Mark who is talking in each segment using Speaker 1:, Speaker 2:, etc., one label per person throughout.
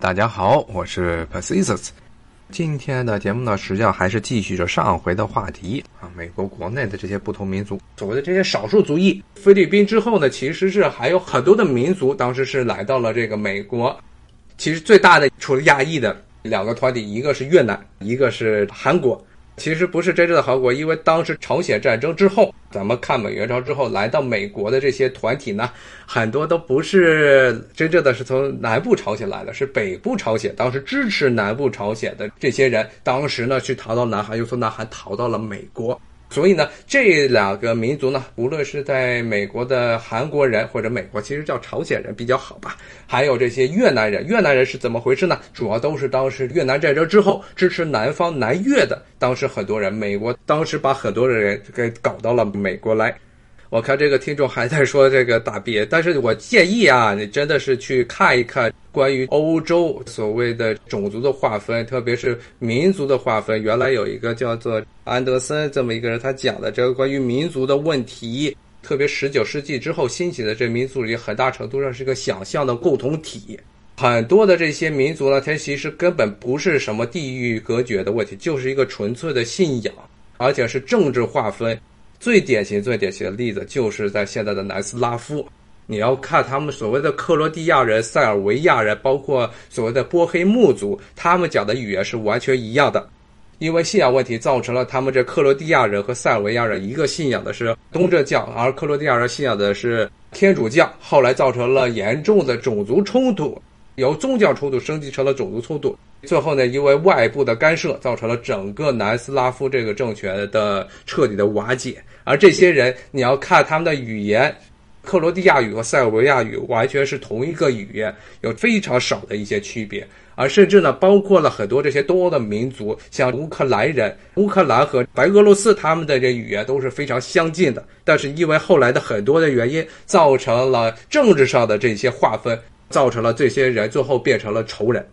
Speaker 1: 大家好，我是 p e r s i s s。今天的节目呢，实际上还是继续着上回的话题啊。美国国内的这些不同民族，所谓的这些少数族裔，菲律宾之后呢，其实是还有很多的民族，当时是来到了这个美国。其实最大的除了亚裔的两个团体，一个是越南，一个是韩国。其实不是真正的韩国，因为当时朝鲜战争之后，咱们抗美援朝之后来到美国的这些团体呢，很多都不是真正的是从南部朝鲜来的，是北部朝鲜。当时支持南部朝鲜的这些人，当时呢去逃到南韩，又从南韩逃到了美国。所以呢，这两个民族呢，无论是在美国的韩国人或者美国，其实叫朝鲜人比较好吧。还有这些越南人，越南人是怎么回事呢？主要都是当时越南战争之后支持南方南越的，当时很多人，美国当时把很多的人给搞到了美国来。我看这个听众还在说这个大别，但是我建议啊，你真的是去看一看关于欧洲所谓的种族的划分，特别是民族的划分。原来有一个叫做安德森这么一个人，他讲的这个关于民族的问题，特别十九世纪之后兴起的这民族里，很大程度上是一个想象的共同体。很多的这些民族呢，它其实根本不是什么地域隔绝的问题，就是一个纯粹的信仰，而且是政治划分。最典型、最典型的例子就是在现在的南斯拉夫，你要看他们所谓的克罗地亚人、塞尔维亚人，包括所谓的波黑穆族，他们讲的语言是完全一样的。因为信仰问题造成了他们这克罗地亚人和塞尔维亚人一个信仰的是东正教，而克罗地亚人信仰的是天主教，后来造成了严重的种族冲突，由宗教冲突升级成了种族冲突。最后呢，因为外部的干涉，造成了整个南斯拉夫这个政权的彻底的瓦解。而这些人，你要看他们的语言，克罗地亚语和塞尔维亚语完全是同一个语言，有非常少的一些区别。而甚至呢，包括了很多这些东欧的民族，像乌克兰人，乌克兰和白俄罗斯他们的这语言都是非常相近的。但是因为后来的很多的原因，造成了政治上的这些划分，造成了这些人最后变成了仇人。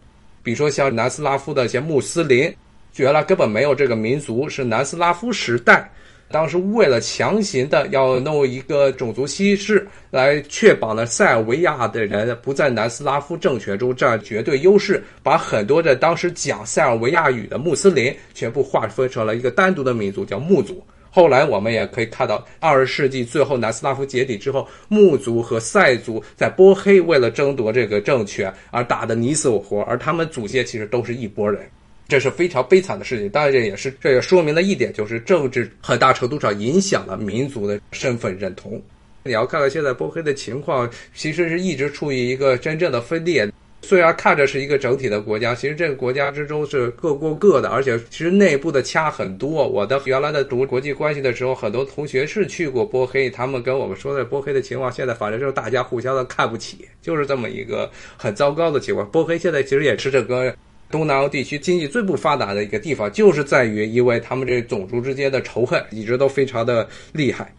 Speaker 1: 比如说像南斯拉夫的一些穆斯林，原来根本没有这个民族，是南斯拉夫时代。当时为了强行的要弄一个种族稀释，来确保呢塞尔维亚的人不在南斯拉夫政权中占绝对优势，把很多的当时讲塞尔维亚语的穆斯林全部划分成了一个单独的民族，叫穆族。后来我们也可以看到，二十世纪最后南斯拉夫解体之后，穆族和塞族在波黑为了争夺这个政权而打得你死我活，而他们祖先其实都是一拨人。这是非常悲惨的事情，当然这也是这也说明了一点，就是政治很大程度上影响了民族的身份认同。你要看看现在波黑的情况，其实是一直处于一个真正的分裂。虽然看着是一个整体的国家，其实这个国家之中是各过各的，而且其实内部的掐很多。我的原来的读国际关系的时候，很多同学是去过波黑，他们跟我们说的波黑的情况，现在反正就是大家互相的看不起，就是这么一个很糟糕的情况。波黑现在其实也是这个。东南欧地区经济最不发达的一个地方，就是在于因为他们这种族之间的仇恨一直都非常的厉害。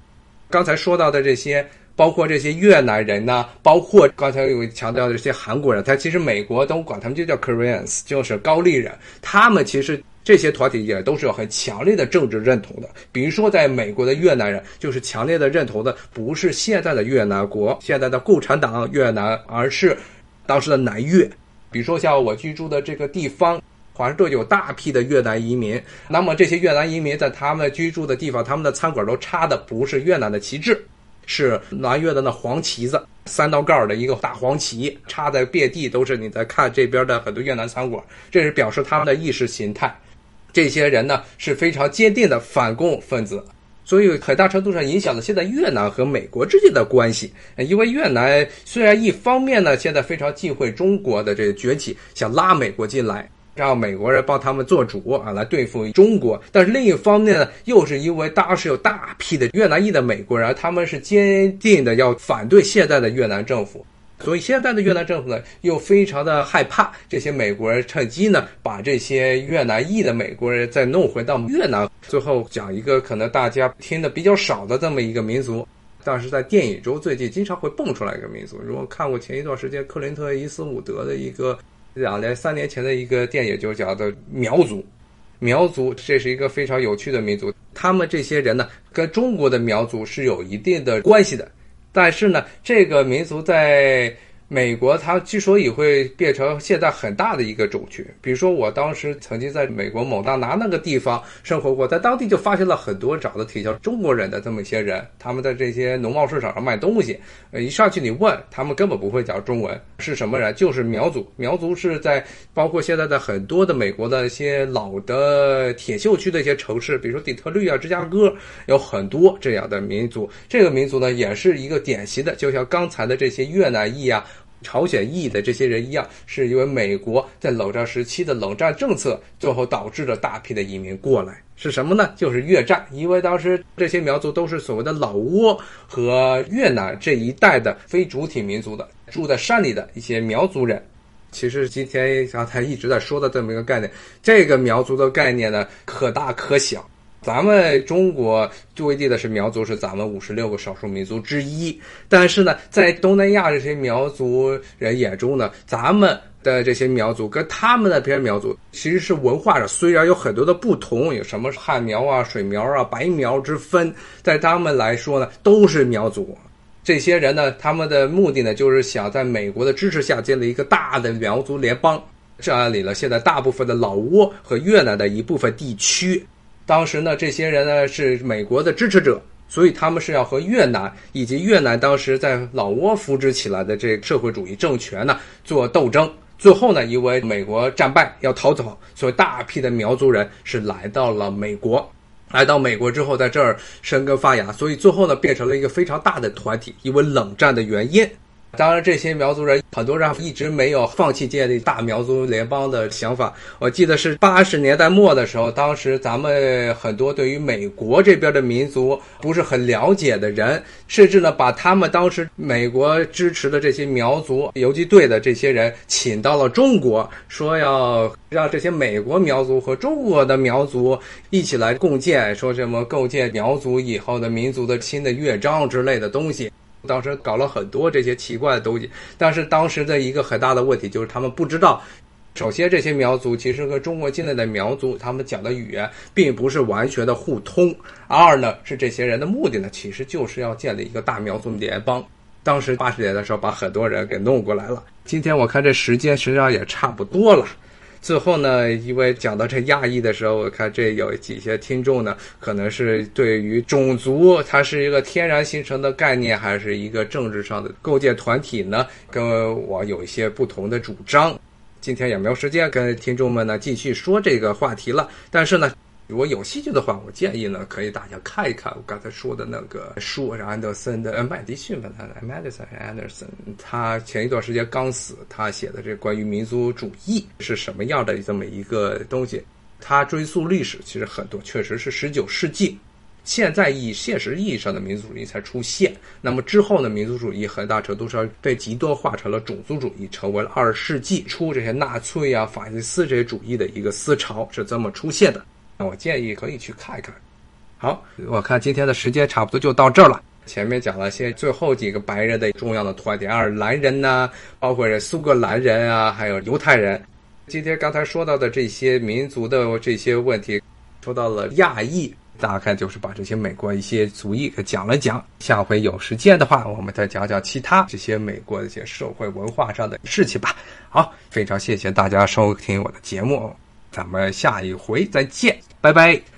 Speaker 1: 刚才说到的这些，包括这些越南人呢，包括刚才有强调的这些韩国人，他其实美国都管他们就叫 Koreans，就是高丽人。他们其实这些团体也都是有很强烈的政治认同的。比如说，在美国的越南人，就是强烈的认同的不是现在的越南国，现在的共产党越南，而是当时的南越。比如说像我居住的这个地方，华盛顿有大批的越南移民。那么这些越南移民在他们居住的地方，他们的餐馆都插的不是越南的旗帜，是南越的那黄旗子，三道杠的一个大黄旗，插在遍地都是。你在看这边的很多越南餐馆，这是表示他们的意识形态。这些人呢是非常坚定的反共分子。所以很大程度上影响了现在越南和美国之间的关系。因为越南虽然一方面呢，现在非常忌讳中国的这个崛起，想拉美国进来，让美国人帮他们做主啊，来对付中国。但是另一方面呢，又是因为当时有大批的越南裔的美国人，他们是坚定的要反对现在的越南政府。所以现在的越南政府呢，又非常的害怕这些美国人趁机呢，把这些越南裔的美国人再弄回到越南。最后讲一个可能大家听的比较少的这么一个民族，但是在电影中最近经常会蹦出来一个民族。如果看过前一段时间克林特·伊斯伍德的一个两年、三年前的一个电影，就讲的苗族。苗族这是一个非常有趣的民族，他们这些人呢，跟中国的苗族是有一定的关系的。但是呢，这个民族在美国它之所以会变成现在很大的一个种群，比如说我当时曾经在美国某大拿那个地方生活过，在当地就发现了很多长得挺像中国人的这么一些人，他们在这些农贸市场上卖东西，呃，一上去你问他们根本不会讲中文，是什么人？就是苗族。苗族是在包括现在的很多的美国的一些老的铁锈区的一些城市，比如说底特律啊、芝加哥，有很多这样的民族。这个民族呢，也是一个典型的，就像刚才的这些越南裔啊。朝鲜裔的这些人一样，是因为美国在冷战时期的冷战政策，最后导致了大批的移民过来。是什么呢？就是越战，因为当时这些苗族都是所谓的老挝和越南这一带的非主体民族的，住在山里的一些苗族人。其实今天刚才一直在说的这么一个概念，这个苗族的概念呢，可大可小。咱们中国最为地的是苗族，是咱们五十六个少数民族之一。但是呢，在东南亚这些苗族人眼中呢，咱们的这些苗族跟他们那边苗族其实是文化上虽然有很多的不同，有什么汉苗啊、水苗啊、白苗之分，在他们来说呢，都是苗族。这些人呢，他们的目的呢，就是想在美国的支持下建立一个大的苗族联邦，占领了现在大部分的老挝和越南的一部分地区。当时呢，这些人呢是美国的支持者，所以他们是要和越南以及越南当时在老挝扶植起来的这社会主义政权呢做斗争。最后呢，因为美国战败要逃走，所以大批的苗族人是来到了美国。来到美国之后，在这儿生根发芽，所以最后呢变成了一个非常大的团体。因为冷战的原因。当然，这些苗族人很多人一直没有放弃建立大苗族联邦的想法。我记得是八十年代末的时候，当时咱们很多对于美国这边的民族不是很了解的人，甚至呢把他们当时美国支持的这些苗族游击队的这些人请到了中国，说要让这些美国苗族和中国的苗族一起来共建，说什么构建苗族以后的民族的新的乐章之类的东西。当时搞了很多这些奇怪的东西，但是当时的一个很大的问题就是他们不知道，首先这些苗族其实和中国境内的苗族他们讲的语言并不是完全的互通。二呢是这些人的目的呢，其实就是要建立一个大苗族联邦。当时八十年的时候把很多人给弄过来了。今天我看这时间实际上也差不多了。最后呢，因为讲到这亚裔的时候，我看这有几些听众呢，可能是对于种族它是一个天然形成的概念，还是一个政治上的构建团体呢？跟我有一些不同的主张。今天也没有时间跟听众们呢继续说这个话题了，但是呢。如果有兴趣的话，我建议呢，可以大家看一看我刚才说的那个书，是安德森的，麦迪逊吧，他 Madison Anderson，他前一段时间刚死，他写的这关于民族主义是什么样的这么一个东西，他追溯历史，其实很多确实是十九世纪，现在以现实意义上的民族主义才出现，那么之后呢，民族主义很大程度上被极端化成了种族主义，成为了二十世纪初这些纳粹啊、法西斯这些主义的一个思潮，是这么出现的。我建议可以去看一看。好，我看今天的时间差不多就到这儿了。前面讲了些最后几个白人的重要的团体，爱尔兰人呐，包括苏格兰人啊，还有犹太人。今天刚才说到的这些民族的这些问题，说到了亚裔，大概就是把这些美国一些族裔给讲了讲。下回有时间的话，我们再讲讲其他这些美国的一些社会文化上的事情吧。好，非常谢谢大家收听我的节目。咱们下一回再见，拜拜。